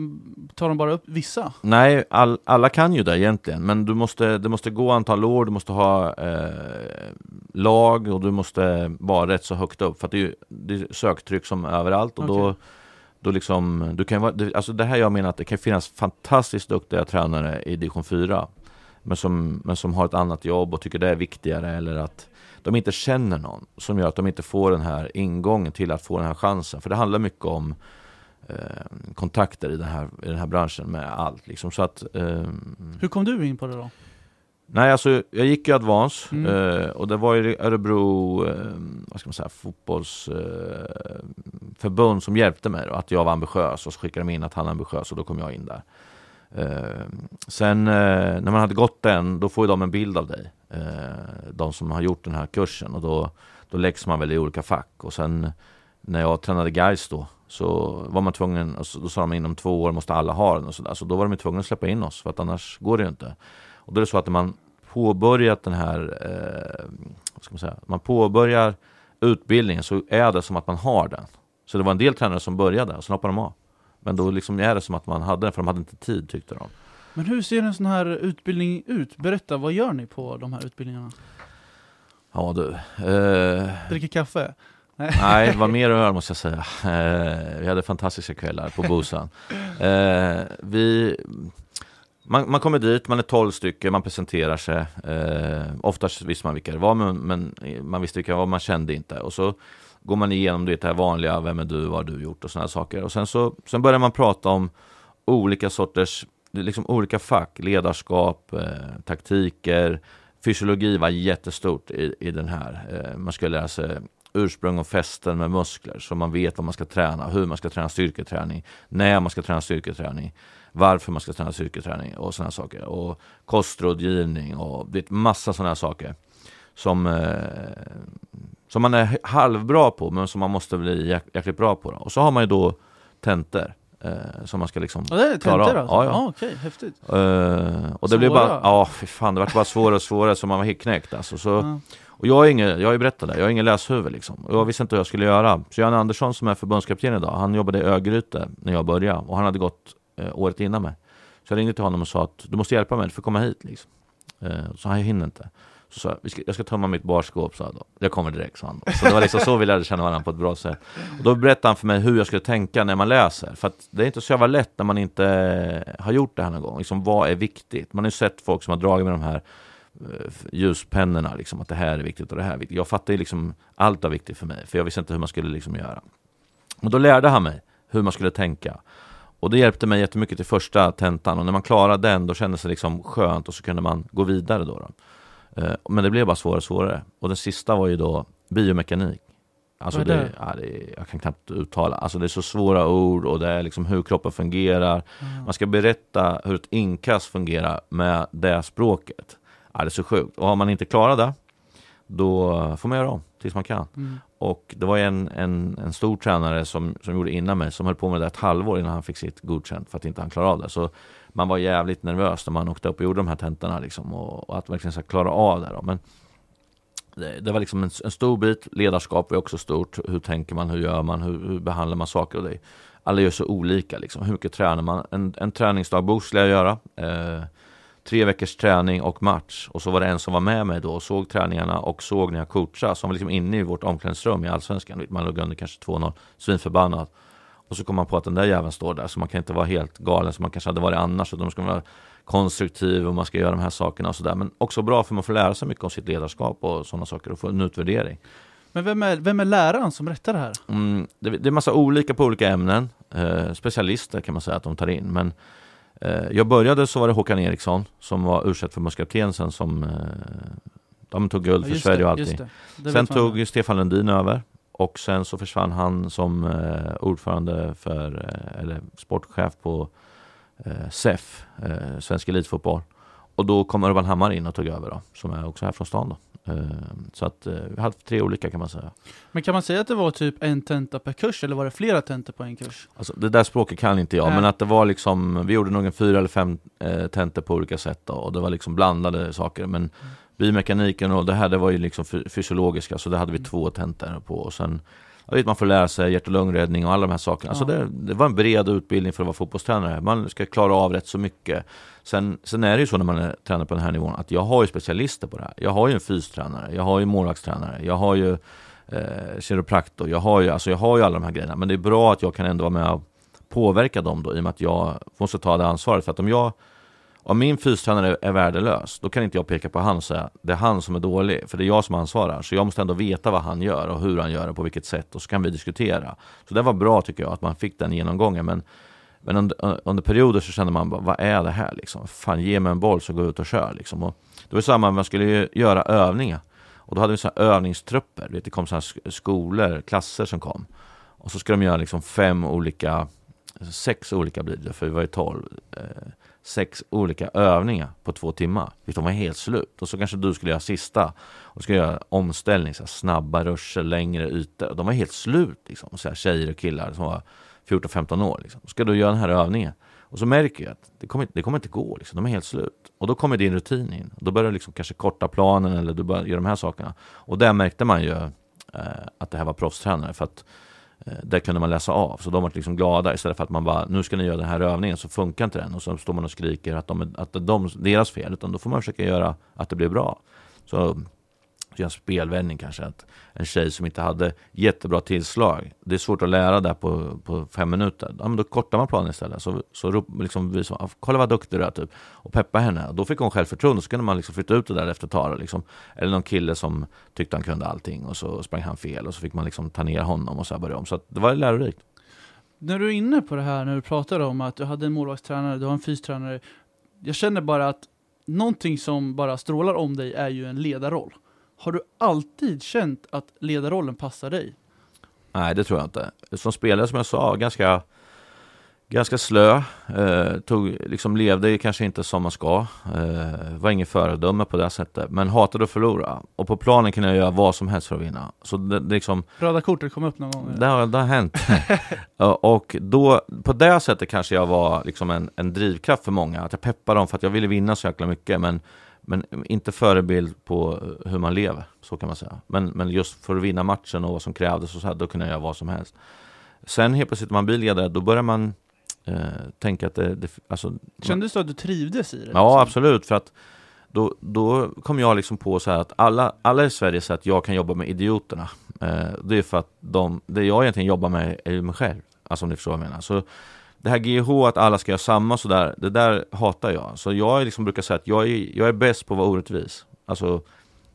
tar de bara upp vissa? Nej, all, alla kan ju det egentligen, men du måste, det måste gå antal år, du måste ha eh, lag och du måste vara rätt så högt upp, för det är, det är söktryck som överallt och okay. då då liksom, du kan vara, alltså det här jag menar att det kan finnas fantastiskt duktiga tränare i division 4 men som, men som har ett annat jobb och tycker det är viktigare eller att de inte känner någon som gör att de inte får den här ingången till att få den här chansen. För det handlar mycket om eh, kontakter i den, här, i den här branschen med allt. Liksom. Så att, eh, Hur kom du in på det då? Nej, alltså jag gick ju Advance mm. eh, och det var ju Örebro eh, vad ska man säga, fotbollsförbund eh, som hjälpte mig då, att jag var ambitiös och så skickade de in att han är ambitiös och då kom jag in där. Eh, sen eh, när man hade gått den, då får ju de en bild av dig. Eh, de som har gjort den här kursen och då, då läggs man väl i olika fack. Och sen när jag tränade guys då, så var man tvungen, alltså, då sa de inom två år måste alla ha den och sådär. Så då var de tvungna att släppa in oss, för att annars går det ju inte. Och då är det så att när man påbörjat den här, eh, vad ska man säga, man påbörjar utbildningen så är det som att man har den. Så det var en del tränare som började och sen hoppade de av. Men då liksom är det som att man hade den, för de hade inte tid tyckte de. Men hur ser en sån här utbildning ut? Berätta, vad gör ni på de här utbildningarna? Ja du. Eh... Dricker kaffe? Nej, det var mer öl måste jag säga. Eh, vi hade fantastiska kvällar på Bosan. Eh, vi, man, man, kommer dit, man är 12 stycken, man presenterar sig. Eh, oftast visste man vilka det var, men, men man visste vilka det var, man kände inte. Och så går man igenom det här vanliga, vem är du, vad har du gjort och sådana saker. Och sen så sen börjar man prata om olika sorters, liksom olika fack, ledarskap, eh, taktiker, fysiologi var jättestort i, i den här. Eh, man skulle lära sig ursprung och fästen med muskler så man vet vad man ska träna, hur man ska träna styrketräning, när man ska träna styrketräning, varför man ska träna styrketräning och sådana saker. Och kostrådgivning och det är massa sådana saker som eh, som man är halvbra på men som man måste bli jäk jäkligt bra på. Då. Och så har man ju då tentor eh, som man ska liksom ja, det är klara av. Alltså. Ja, ja. Ah, okay, häftigt. Eh, och det blev bara, ja fy fan det vart bara svårare och svårare så man var helt knäckt alltså. Så, ja. Och jag är ingen, jag har ju berättat det, jag har ingen läshuvud liksom. Och jag visste inte hur jag skulle göra. Så Jan Andersson som är förbundskapten idag, han jobbade i Örgryte när jag började och han hade gått eh, året innan mig. Så jag ringde till honom och sa att du måste hjälpa mig, du får komma hit liksom. Eh, så han hinner inte. Så sa jag, jag ska tömma mitt barskåp, sa jag då. Jag kommer direkt, sa han då. Så det var liksom så vi lärde känna varandra på ett bra sätt. Och då berättade han för mig hur jag skulle tänka när man läser. För att det är inte så jävla lätt när man inte eh, har gjort det här någon gång. Liksom, vad är viktigt? Man har ju sett folk som har dragit med de här eh, ljuspennorna, liksom, att det här är viktigt och det här är viktigt. Jag fattade ju liksom, allt var viktigt för mig, för jag visste inte hur man skulle liksom göra. Men då lärde han mig hur man skulle tänka. Och det hjälpte mig jättemycket till första tentan och när man klarade den då kändes det liksom skönt och så kunde man gå vidare då. då. Eh, men det blev bara svårare och svårare. Och den sista var ju då biomekanik. Alltså det, det? Ja, det, jag kan knappt uttala. Alltså det är så svåra ord och det är liksom hur kroppen fungerar. Mm. Man ska berätta hur ett inkast fungerar med det språket. Ja, det är så sjukt. Och har man inte klarat det, då får man göra om tills man kan. Mm. Och det var en, en, en stor tränare som, som gjorde innan mig, som höll på med det ett halvår innan han fick sitt godkänt för att inte han klarade av det. Så man var jävligt nervös när man åkte upp och gjorde de här tentorna liksom, och, och, att verkligen så klara av det. Då. Men det, det var liksom en, en, stor bit, ledarskap är också stort. Hur tänker man, hur gör man, hur, hur behandlar man saker och det. Alla gör så olika liksom. Hur mycket tränar man? En, en träningsdagbok skulle jag göra. Eh, tre veckors träning och match. Och så var det en som var med mig då och såg träningarna och såg när jag coachade. Som var liksom inne i vårt omklädningsrum i Allsvenskan. Man låg under kanske 2-0, svinförbannad. Och så kom man på att den där jäveln står där, så man kan inte vara helt galen som man kanske hade varit annars. Utan man ska vara konstruktiv och man ska göra de här sakerna och sådär. Men också bra för man får lära sig mycket om sitt ledarskap och sådana saker och få en utvärdering. Men vem är, vem är läraren som rättar det här? Mm, det, det är massa olika på olika ämnen. Eh, specialister kan man säga att de tar in. Men eh, jag började så var det Håkan Eriksson som var u förbundskapten sen som eh, de tog guld för Sverige det, och allting. Sen tog Stefan Lundin över och sen så försvann han som eh, ordförande för, eh, eller sportchef på eh, SEF, eh, Svensk Elitfotboll. Och då kom Urban Hammar in och tog över då, som är också här från stan då. Eh, så att eh, vi hade tre olika kan man säga. Men kan man säga att det var typ en tenta per kurs, eller var det flera tentor på en kurs? Alltså, det där språket kan inte jag, Nej. men att det var liksom, vi gjorde nog en fyra eller fem eh, tentor på olika sätt då, och det var liksom blandade saker. Men biomekaniken och det här, det var ju liksom fy- fysiologiska, så det hade vi Mm. två tentor på. Och sen, jag vet, man får lära sig hjärt och lungräddning och alla de här sakerna. Alltså Ja. det, det var en bred utbildning för att vara fotbollstränare. Man ska klara av rätt så mycket. Sen, sen är det ju så när man är tränare på den här nivån, att jag har ju specialister på det här. Jag har ju en fystränare, jag har ju målvaktstränare, jag har ju eh, kiropraktor, jag har, ju, alltså jag har ju alla de här grejerna. Men det är bra att jag kan ändå vara med och påverka dem då, i och med att jag måste ta det ansvaret. För att om jag om min fystränare är värdelös, då kan inte jag peka på han och säga det är han som är dålig, för det är jag som ansvarar. Så jag måste ändå veta vad han gör och hur han gör det, på vilket sätt, och så kan vi diskutera. Så det var bra tycker jag, att man fick den genomgången. Men, men under, under perioder så kände man, bara, vad är det här liksom? Fan, ge mig en boll så går jag ut och kör liksom. Och det var samma, man skulle ju göra övningar. Och då hade vi så här övningstrupper, det kom så här skolor, klasser som kom. Och så skulle de göra liksom fem olika, sex olika blir det, för vi var ju tolv. Eh, Sex olika övningar på två timmar. De var helt slut. Och så kanske du skulle göra sista. Och ska göra omställning, så här, snabba ruscher, längre ytor. De var helt slut. Liksom. Så här, tjejer och killar som var 14-15 år. Liksom. Ska du göra den här övningen? Och så märker jag att det kommer, inte- det kommer inte gå. Liksom. De är helt slut. Och då kommer din rutin in. Då börjar du liksom kanske korta planen eller du börjar göra de här sakerna. Och där märkte man ju eh, att det här var proffstränare. För att Eh, Eh, där kunde man läsa av, så de var liksom glada istället för att man bara Nu ska ni göra den här övningen, så funkar inte den. Och så står man och skriker att, de, att det är de, deras fel Utan då får man försöka göra att det blir bra. Så göra en spelvändning kanske att En tjej som inte hade jättebra tillslag Det är svårt att lära där på, på fem minuter ja, men Då kortar man planen istället Så, så liksom vi ah, kolla vad duktig du är typ Och peppa henne, och då fick hon självförtroende Så kunde man liksom flytta ut det där efter ett tag liksom. Eller någon kille som tyckte han kunde allting och så sprang han fel och så fick man liksom ta ner honom och så här börja om. Så att det var lärorikt. När du är inne på det här, när du pratar om att du hade en målvaktstränare, du har en fystränare. Jag känner bara att någonting som bara strålar om dig är ju en ledarroll. Har du alltid känt att ledarrollen passar dig? Nej, det tror jag inte. Som spelare, som jag sa, ganska, ganska slö. Eh, tog, liksom levde kanske inte som man ska. Eh, var ingen föredöme på det sättet. Men hatade att förlora. Och på planen kunde jag göra vad som helst för att vinna. Så det, det liksom, Röda kortet kom upp någon gång? Det har, det har hänt. Och då, på det sättet kanske jag var liksom en, en drivkraft för många. Att jag peppade dem för att jag ville vinna så jäkla mycket. Men, men inte förebild på hur man lever, så kan man säga. Men, men just för att vinna matchen och vad som krävdes, och så här, då kunde jag göra vad som helst. Sen helt plötsligt när man blir ledare, då börjar man eh, tänka att det, det alltså, Kändes det att du trivdes i det? Ja, liksom? absolut. För att då, då kom jag liksom på så här att alla, alla i Sverige säger att jag kan jobba med idioterna. Eh, det är för att de, det jag egentligen jobbar med är mig själv. Alltså om ni förstår vad jag menar. Så det här GH, att alla ska göra samma sådär, det där hatar jag. Så jag liksom brukar säga att jag är, jag är bäst på att vara orättvis. Alltså,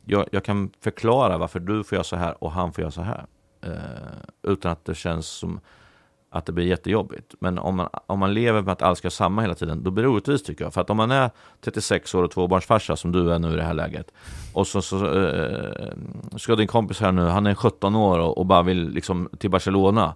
jag, jag kan förklara varför du får göra så här och han får göra så här. Eh, utan att det känns som att det blir jättejobbigt. Men om man, om man lever med att alla ska göra samma hela tiden, då blir det orättvist tycker jag. För att om man är 36 år och tvåbarnsfarsa som du är nu i det här läget, och så, så eh, ska din kompis här nu, han är 17 år och, och bara vill liksom till Barcelona.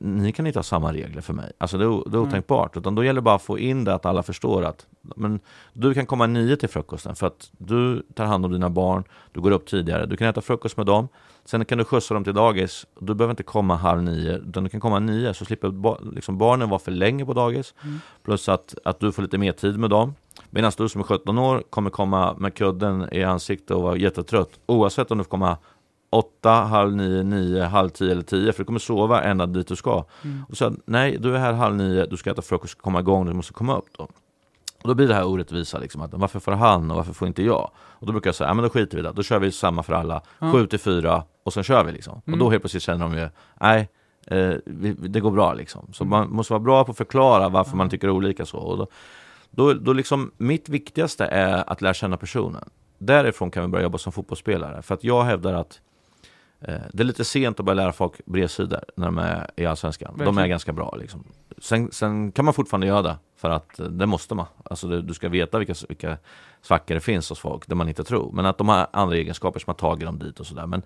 Ni kan inte ha samma regler för mig. Alltså det är, det är Mm. otänkbart. Utan då gäller det bara att få in det att alla förstår att men du kan komma nio till frukosten för att du tar hand om dina barn, du går upp tidigare, du kan äta frukost med dem, sen kan du skjutsa dem till dagis, du behöver inte komma halv nio, utan du kan komma nio, så slipper liksom barnen vara för länge på dagis, Mm. plus att, att du får lite mer tid med dem. Medan du som är 17 år kommer komma med kudden i ansiktet och vara jättetrött, oavsett om du får komma åtta, halv nio, nio, halv tio eller tio, för du kommer sova ända dit du ska. Mm. Och så nej, du är här halv nio, du ska äta frukost, komma igång, du måste komma upp då. Och då blir det här orättvisa, liksom, att varför får han och varför får inte jag? Och då brukar jag säga, ja men då skiter vi i det, då kör vi samma för alla, Ja. sju till fyra och sen kör vi liksom. Mm. Och då helt plötsligt känner de ju, nej, eh, vi, det går bra liksom. Så Mm. man måste vara bra på att förklara varför man tycker olika så. Och då, då, då liksom, mitt viktigaste är att lära känna personen. Därifrån kan vi börja jobba som fotbollsspelare. För att jag hävdar att det är lite sent att börja lära folk bredsidor när de är i Allsvenskan. De är ganska bra liksom. sen, sen kan man fortfarande göra det, för att eh, det måste man. Alltså du, du ska veta vilka, vilka svackor det finns hos folk, det man inte tror. Men att de har andra egenskaper som har tagit dem dit och sådär. Men,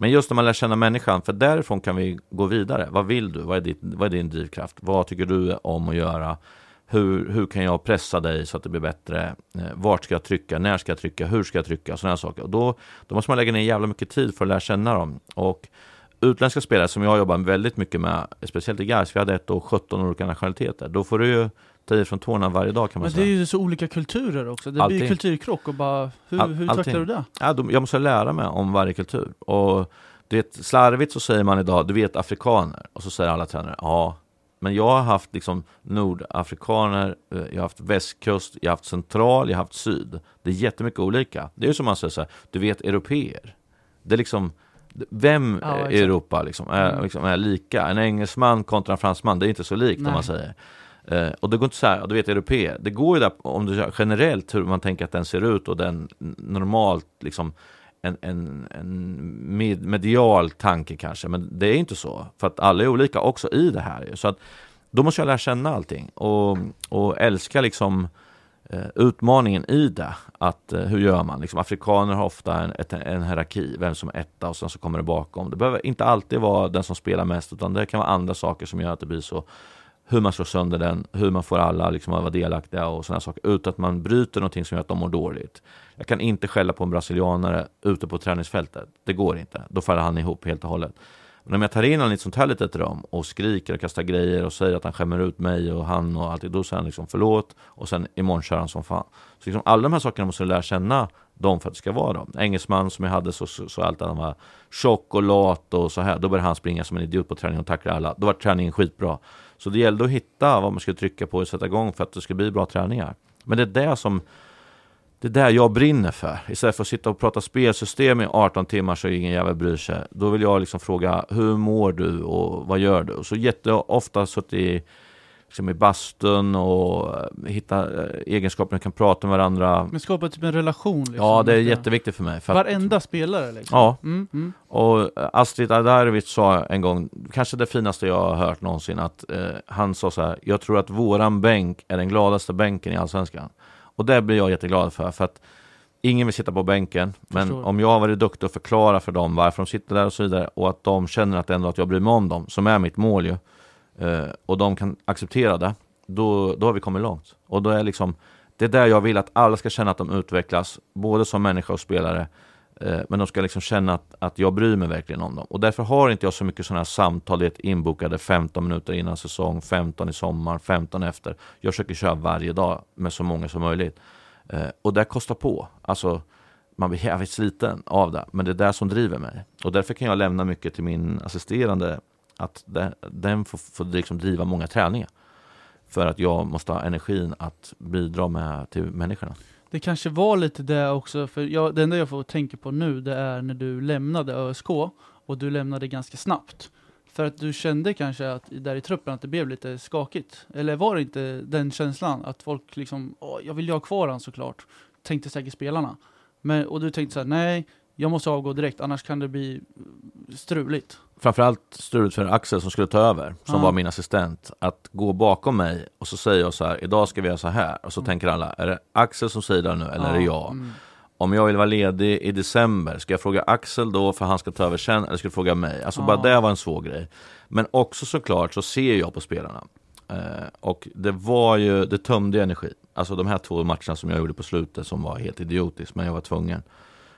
men just när man lär känna människan, för därifrån kan vi gå vidare. Vad vill du? Vad är, ditt, vad är din drivkraft? Vad tycker du om att göra? Hur, hur kan jag pressa dig så att det blir bättre? Eh, vart ska jag trycka? När ska jag trycka? Hur ska jag trycka? Sådana saker. Och då, då måste man lägga ner jävla mycket tid för att lära känna dem. Och utländska spelare som jag jobbar väldigt mycket med, speciellt i Gais, vi hade ett och 17 olika nationaliteter. Då får du ju ta i från tårna varje dag kan man Men det är säga. ju så olika kulturer också. Det blir Allting. ju kulturkrock och bara, hur, All- hur tacklar du det? Ja, då, jag måste lära mig om varje kultur. Och du vet, slarvigt så säger man idag, du vet afrikaner. Och så säger alla tränare, ja. Men jag har haft liksom nordafrikaner, eh, jag har haft västkust, jag har haft central, jag har haft syd. Det är jättemycket olika. Det är ju som man säger så här, du vet europeer. Det är liksom, vem Ja, i. Europa liksom är, Mm. liksom är lika? En engelsman kontra en fransman, det är inte så likt om Nej. man säger. Eh, och det går inte så här, du vet europeer, det går ju där om du generellt hur man tänker att den ser ut och den normalt liksom en, en, en med, medial tanke kanske, men det är inte så. För att alla är olika också i det här. Så att då måste jag lära känna allting och, och älska liksom eh, utmaningen i det. Att, eh, hur gör man? Liksom, afrikaner har ofta en, ett, en hierarki, vem som är etta och sen så kommer det bakom. Det behöver inte alltid vara den som spelar mest, utan det kan vara andra saker som gör att det blir så. Hur man slår sönder den, hur man får alla liksom att vara delaktiga och sådana saker, utan att man bryter någonting som gör att de mår dåligt. Jag kan inte skälla på en brasilianare ute på träningsfältet. Det går inte. Då faller han ihop helt och hållet. Men om jag tar in honom i ett sånt här litet rum och skriker och kastar grejer och säger att han skämmer ut mig och han och allt, då säger han liksom förlåt och sen imorgon kör han som fan. Så liksom alla de här sakerna måste du lära känna dem för att det ska vara dem. Engelsman som jag hade så, så, så alltid han var tjock och lat och så här. Då började han springa som en idiot på träning och tackla alla. Då var träningen skitbra. Så det gällde att hitta vad man skulle trycka på och sätta igång för att det skulle bli bra träningar. Men det är det som det är där jag brinner för. Istället för att sitta och prata spelsystem i 18 timmar så ingen jävel bryr sig. Då vill jag liksom fråga, hur mår du och vad gör du? Och så jätteofta suttit i, liksom i bastun och eh, hitta eh, egenskaper kan prata med varandra. Men skapa typ en relation liksom. Ja, det är jätteviktigt för mig. För att, Varenda spelare liksom. Ja. Mm, mm. och eh, Astrid Adarovic sa en gång, kanske det finaste jag har hört någonsin, att eh, han sa så här, jag tror att våran bänk är den gladaste bänken i Allsvenskan. Och det blir jag jätteglad för, för att ingen vill sitta på bänken, men Förstår. om jag har varit duktig och förklara för dem varför de sitter där och så vidare, och att de känner att ändå att jag bryr mig om dem, som är mitt mål ju, eh, och de kan acceptera det, då, då har vi kommit långt. Och då är liksom, det är där jag vill att alla ska känna att de utvecklas, både som människa och spelare, Eh, men de ska liksom känna att, att jag bryr mig verkligen om dem. Och därför har inte jag så mycket sådana här samtal, det inbokade 15 minuter innan säsong, 15 i sommar, 15 efter. Jag försöker köra varje dag med så många som möjligt. Eh, och det kostar på. Alltså, man blir jävligt sliten av det, men det är det som driver mig. Och därför kan jag lämna mycket till min assisterande, att det, den får, får liksom driva många träningar. För att jag måste ha energin att bidra med till människorna. Det kanske var lite det också, för jag, det enda jag får tänka på nu det är när du lämnade ÖSK och du lämnade ganska snabbt. För att du kände kanske att där i truppen att det blev lite skakigt. Eller var det inte den känslan att folk liksom, Åh, jag vill ju ha kvar han såklart. Tänkte säkert spelarna. Men, och du tänkte så här, nej, jag måste avgå direkt annars kan det bli eh, struligt. framförallt struligt för Axel som skulle ta över, som Ja. var min assistent, att gå bakom mig och så säger jag så här, idag ska vi göra så här. Och så Mm. tänker alla, är det Axel som säger det nu eller är det jag? Mm. Om jag vill vara ledig i december, ska jag fråga Axel då för han ska ta över sen eller ska jag fråga mig? Alltså Ja. bara det var en svår grej. Men också såklart så ser jag på spelarna. Eh, och det var ju, det tömde energi. Alltså de här två matcherna som jag gjorde på slutet som var helt idiotiskt, men jag var tvungen.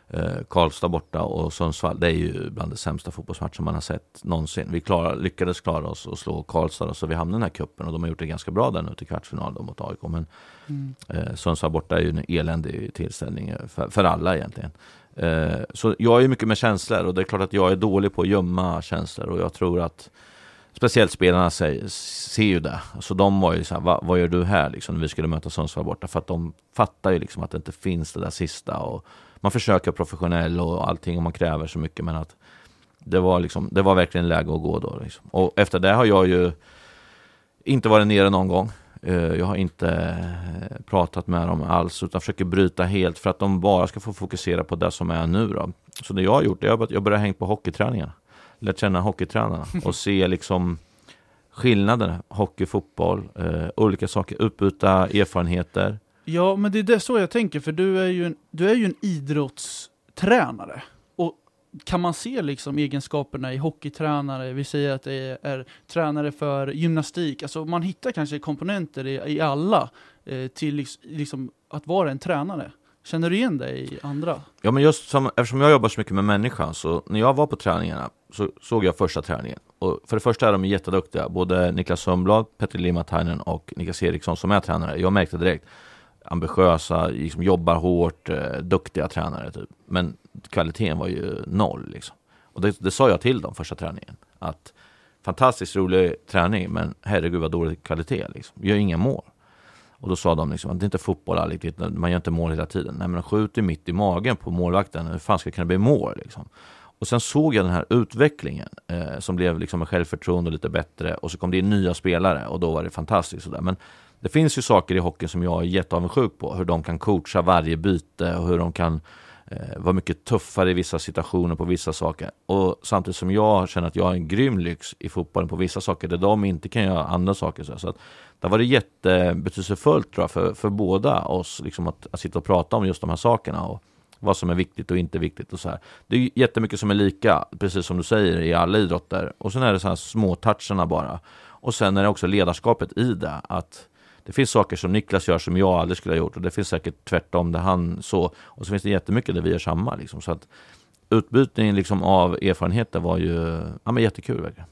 Eh, Karlstad borta och Sundsvall, det är ju bland de sämsta fotbollsmatcher man har sett någonsin. Vi klar, lyckades klara oss och slå Karlstad, så vi hamnade i den här kuppen och de har gjort det ganska bra där nu till kvartsfinal då mot AIK. Men Mm. Eh, Sundsvall borta är ju en eländig tillställning eh, för, för alla egentligen. Eh, så jag är mycket med känslor och det är klart att jag är dålig på att gömma känslor och jag tror att speciellt spelarna säger, ser ju det. Så de var ju så här, Va, vad gör du här liksom när vi skulle möta Sundsvall borta? För att de fattar ju liksom att det inte finns det där sista och man försöker vara professionell och allting och man kräver så mycket men att det var liksom, det var verkligen läge att gå då liksom. Och efter det har jag ju inte varit nere någon gång. Eh, jag har inte eh, pratat med dem alls utan försöker bryta helt för att de bara ska få fokusera på det som är nu då. Så det jag har gjort är att jag börjar hänga på hockeyträningarna. Lärt känna hockeytränarna och se liksom skillnaderna. Hockey, fotboll, eh, olika saker, utbyta erfarenheter. Ja, men det är det så jag tänker, för du är ju en, du är ju en idrottstränare. Och kan man se liksom egenskaperna i hockeytränare, vi säger att det är, är tränare för gymnastik, alltså man hittar kanske komponenter i, i alla eh, till liksom, liksom att vara en tränare. Känner du igen dig i andra? Ja men just som, eftersom jag jobbar så mycket med människan så när jag var på träningarna så såg jag första träningen. Och för det första är de jätteduktiga, både Niklas Sundblad, Petri Limatainen och Niklas Eriksson som är tränare. Jag märkte direkt, ambitiösa, liksom jobbar hårt, eh, duktiga tränare typ. Men kvaliteten var ju noll liksom. Och det, det sa jag till dem första träningen. Att fantastiskt rolig träning men herregud vad dålig kvalitet liksom. Gör inga mål. Och då sa de liksom att det är inte fotboll alltid, man gör inte mål hela tiden. Nej men skjuter mitt i magen på målvakten, hur fan ska det kunna bli mål liksom? Och sen såg jag den här utvecklingen eh, som blev liksom med självförtroende lite bättre och så kom det in nya spelare och då var det fantastiskt sådär. Men det finns ju saker i hockeyn som jag är jätteavundsjuk på, hur de kan coacha varje byte och hur de kan eh, vara mycket tuffare i vissa situationer på vissa saker. Och samtidigt som jag känner att jag har en grym lyx i fotbollen på vissa saker där de inte kan göra andra saker. Så, så att det var det jättebetydelsefullt tror jag, för, för båda oss liksom att, att sitta och prata om just de här sakerna. Och, vad som är viktigt och inte viktigt och så här. Det är jättemycket som är lika, precis som du säger, i alla idrotter. Och sen är det så här små toucherna bara. Och sen är det också ledarskapet i det, att det finns saker som Niklas gör som jag aldrig skulle ha gjort och det finns säkert tvärtom där han så. Och så finns det jättemycket där vi gör samma liksom. Så att utbytningen liksom av erfarenheter var ju ja, men jättekul verkligen.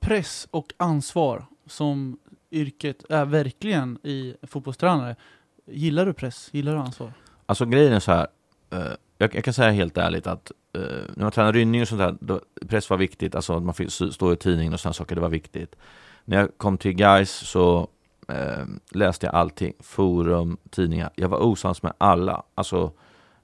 Press och ansvar som yrket är verkligen i fotbollstränare. Gillar du press? Gillar du ansvar? Alltså grejen är så här, uh, jag, jag, kan säga helt ärligt att uh, när man tränar rynning och sånt där, då, press var viktigt, alltså att man fick stå i tidningen och sådana saker, det var viktigt. När jag kom till guys så uh, läste jag allting, forum, tidningar. Jag var osams med alla. Alltså,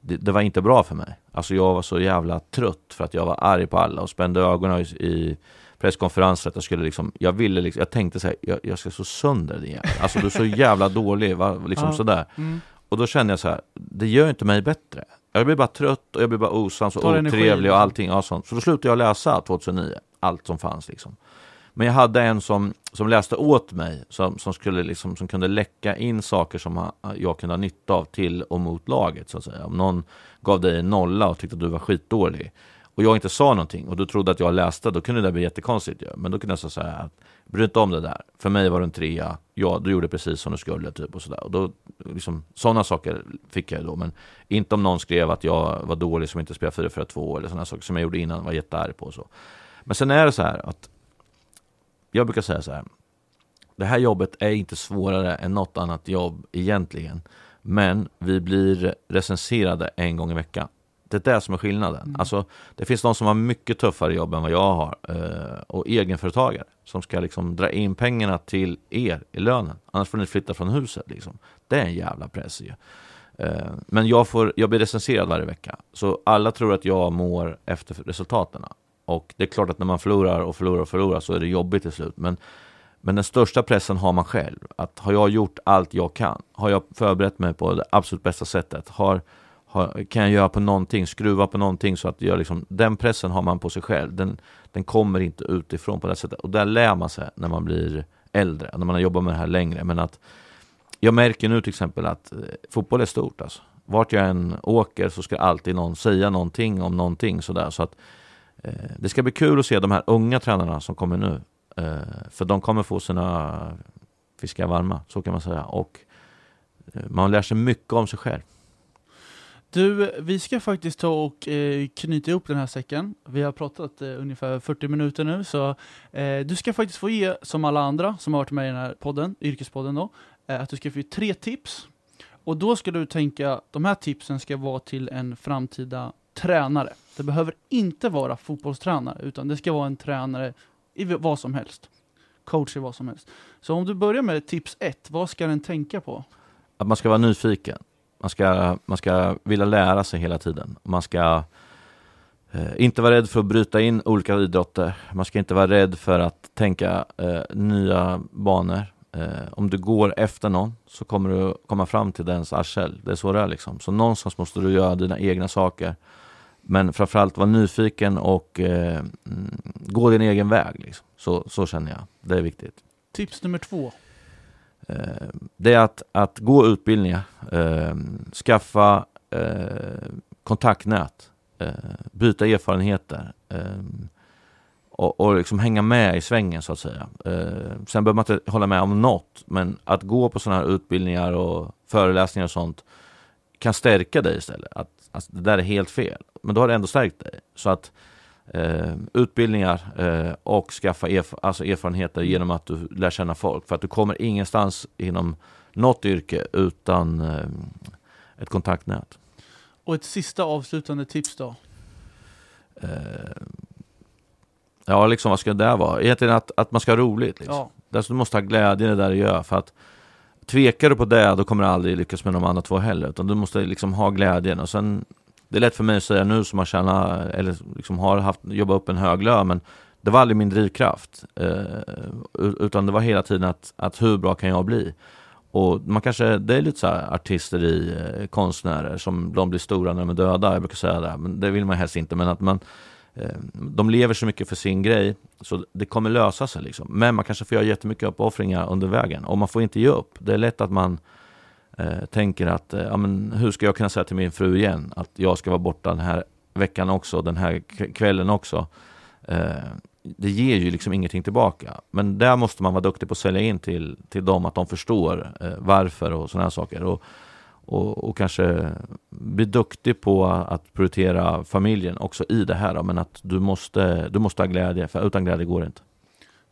det, det, var inte bra för mig. Alltså jag var så jävla trött för att jag var arg på alla och spände ögonen i, i presskonferenser att jag skulle liksom, jag ville liksom, jag tänkte så här, jag, jag ska så sönder det igen. Alltså du är så jävla dålig, va? liksom ja. sådär. Mm. Och då kände jag så här, det gör inte mig bättre. Jag blir bara trött och jag blir bara osams och otrevlig och liksom. allting. Ja, sånt. Så då slutade jag läsa 2009, allt som fanns liksom. Men jag hade en som, som läste åt mig, som, som, skulle liksom, som kunde läcka in saker som jag kunde ha nytta av till och mot laget. Så att säga. Om någon gav dig en nolla och tyckte att du var skitdålig och jag inte sa någonting och du trodde att jag läste, då kunde det bli jättekonstigt ju. Men då kunde jag säga att bry inte om det där. För mig var det en trea, ja du gjorde precis som du skulle typ och sådär. Och då, liksom, sådana saker fick jag då. Men inte om någon skrev att jag var dålig som inte spelade 4-4-2 eller sådana saker som jag gjorde innan, var jättearg på och så. Men sen är det så här att jag brukar säga så här. Det här jobbet är inte svårare än något annat jobb egentligen. Men vi blir recenserade en gång i veckan. Det är det som är skillnaden. Mm. Alltså, det finns de som har mycket tuffare jobb än vad jag har. Eh, och egenföretagare som ska liksom dra in pengarna till er i lönen. Annars får ni flytta från huset. Liksom. Det är en jävla press ju. Eh, men jag, får, jag blir recenserad varje vecka. Så alla tror att jag mår efter resultaten. Och det är klart att när man förlorar och förlorar och förlorar så är det jobbigt till slut. Men, men den största pressen har man själv. Att har jag gjort allt jag kan? Har jag förberett mig på det absolut bästa sättet? Har kan jag göra på någonting, skruva på någonting så att jag liksom, den pressen har man på sig själv. Den, den kommer inte utifrån på det sättet. Och där lär man sig när man blir äldre, när man har jobbat med det här längre. Men att jag märker nu till exempel att eh, fotboll är stort alltså. Vart jag än åker så ska alltid någon säga någonting om någonting sådär. Så att eh, det ska bli kul att se de här unga tränarna som kommer nu. Eh, för de kommer få sina fiskar varma, så kan man säga. Och eh, man lär sig mycket om sig själv. Du, vi ska faktiskt ta och eh, knyta ihop den här säcken. Vi har pratat eh, ungefär 40 minuter nu, så eh, du ska faktiskt få ge, som alla andra som har varit med i den här podden, Yrkespodden då, eh, att du ska få ge tre tips. Och då ska du tänka, de här tipsen ska vara till en framtida tränare. Det behöver inte vara fotbollstränare, utan det ska vara en tränare i vad som helst. Coach i vad som helst. Så om du börjar med tips ett, vad ska den tänka på? Att man ska vara nyfiken. Man ska, man ska vilja lära sig hela tiden. Man ska eh, inte vara rädd för att bryta in olika idrotter. Man ska inte vara rädd för att tänka eh, nya banor. Eh, om du går efter någon så kommer du komma fram till dens arsel. Det är så det är liksom. Så någonstans måste du göra dina egna saker. Men framförallt vara nyfiken och eh, mm, gå din egen väg. Liksom. Så, så känner jag. Det är viktigt. Tips nummer två. Eh, det är att, att gå utbildningar. Eh, skaffa eh, kontaktnät. Eh, byta erfarenheter. Eh, och, och liksom hänga med i svängen så att säga. Eh, sen behöver man inte hålla med om något, men att gå på sådana här utbildningar och föreläsningar och sånt kan stärka dig istället. Att att det där är helt fel, men då har det ändå stärkt dig. Så att eh, utbildningar eh, och skaffa erf alltså erfarenheter mm. genom att du lär känna folk. För att du kommer ingenstans inom något yrke utan eh, ett kontaktnät. Och ett sista avslutande tips då? Eh, Ja, liksom vad ska det vara? Egentligen att, att man ska ha roligt. Liksom. Ja. Alltså, du måste ha glädje i det där du gör. För att tvekar du på det, då kommer du aldrig lyckas med de andra två heller. Utan du måste liksom ha glädjen. Och sen, det är lätt för mig att säga nu som har tjänat, eller liksom har haft, jobbat upp en hög lön, men det var aldrig min drivkraft. Eh, utan det var hela tiden att, att hur bra kan jag bli? Och man kanske, det är lite så här artisteri, eh, konstnärer som de blir stora när de är döda. Jag brukar säga det, men det vill man helst inte. Men att man Eh, de lever så mycket för sin grej, så det kommer lösa sig. Liksom. Men man kanske får göra jättemycket uppoffringar under vägen. Och man får inte ge upp. Det är lätt att man eh, tänker att, eh, ja, men hur ska jag kunna säga till min fru igen att jag ska vara borta den här veckan också, den här kvällen också. Eh, det ger ju liksom ingenting tillbaka. Men där måste man vara duktig på att sälja in till, till dem, att de förstår eh, varför och sådana här saker. Och, och, och, kanske bli duktig på att prioritera familjen också i det här. Men att du måste, du måste ha glädje, för utan glädje går det inte.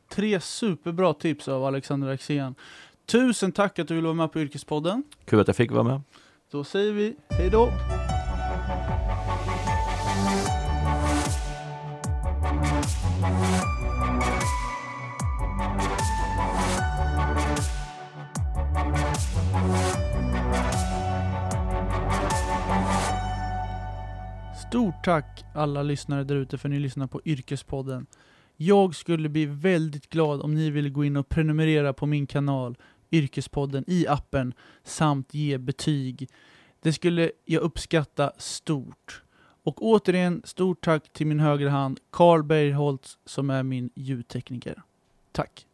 Tre superbra tips av Alexander Axén. Tusen tack att du ville vara med på Yrkespodden. Kul att jag fick vara med. Då säger vi hej då. Stort tack alla lyssnare där ute för att ni lyssnar på Yrkespodden. Jag skulle bli väldigt glad om ni ville gå in och prenumerera på min kanal Yrkespodden i appen samt ge betyg. Det skulle jag uppskatta stort. Och återigen, stort tack till min högra hand, Carl Bergholtz, som är min ljudtekniker. Tack!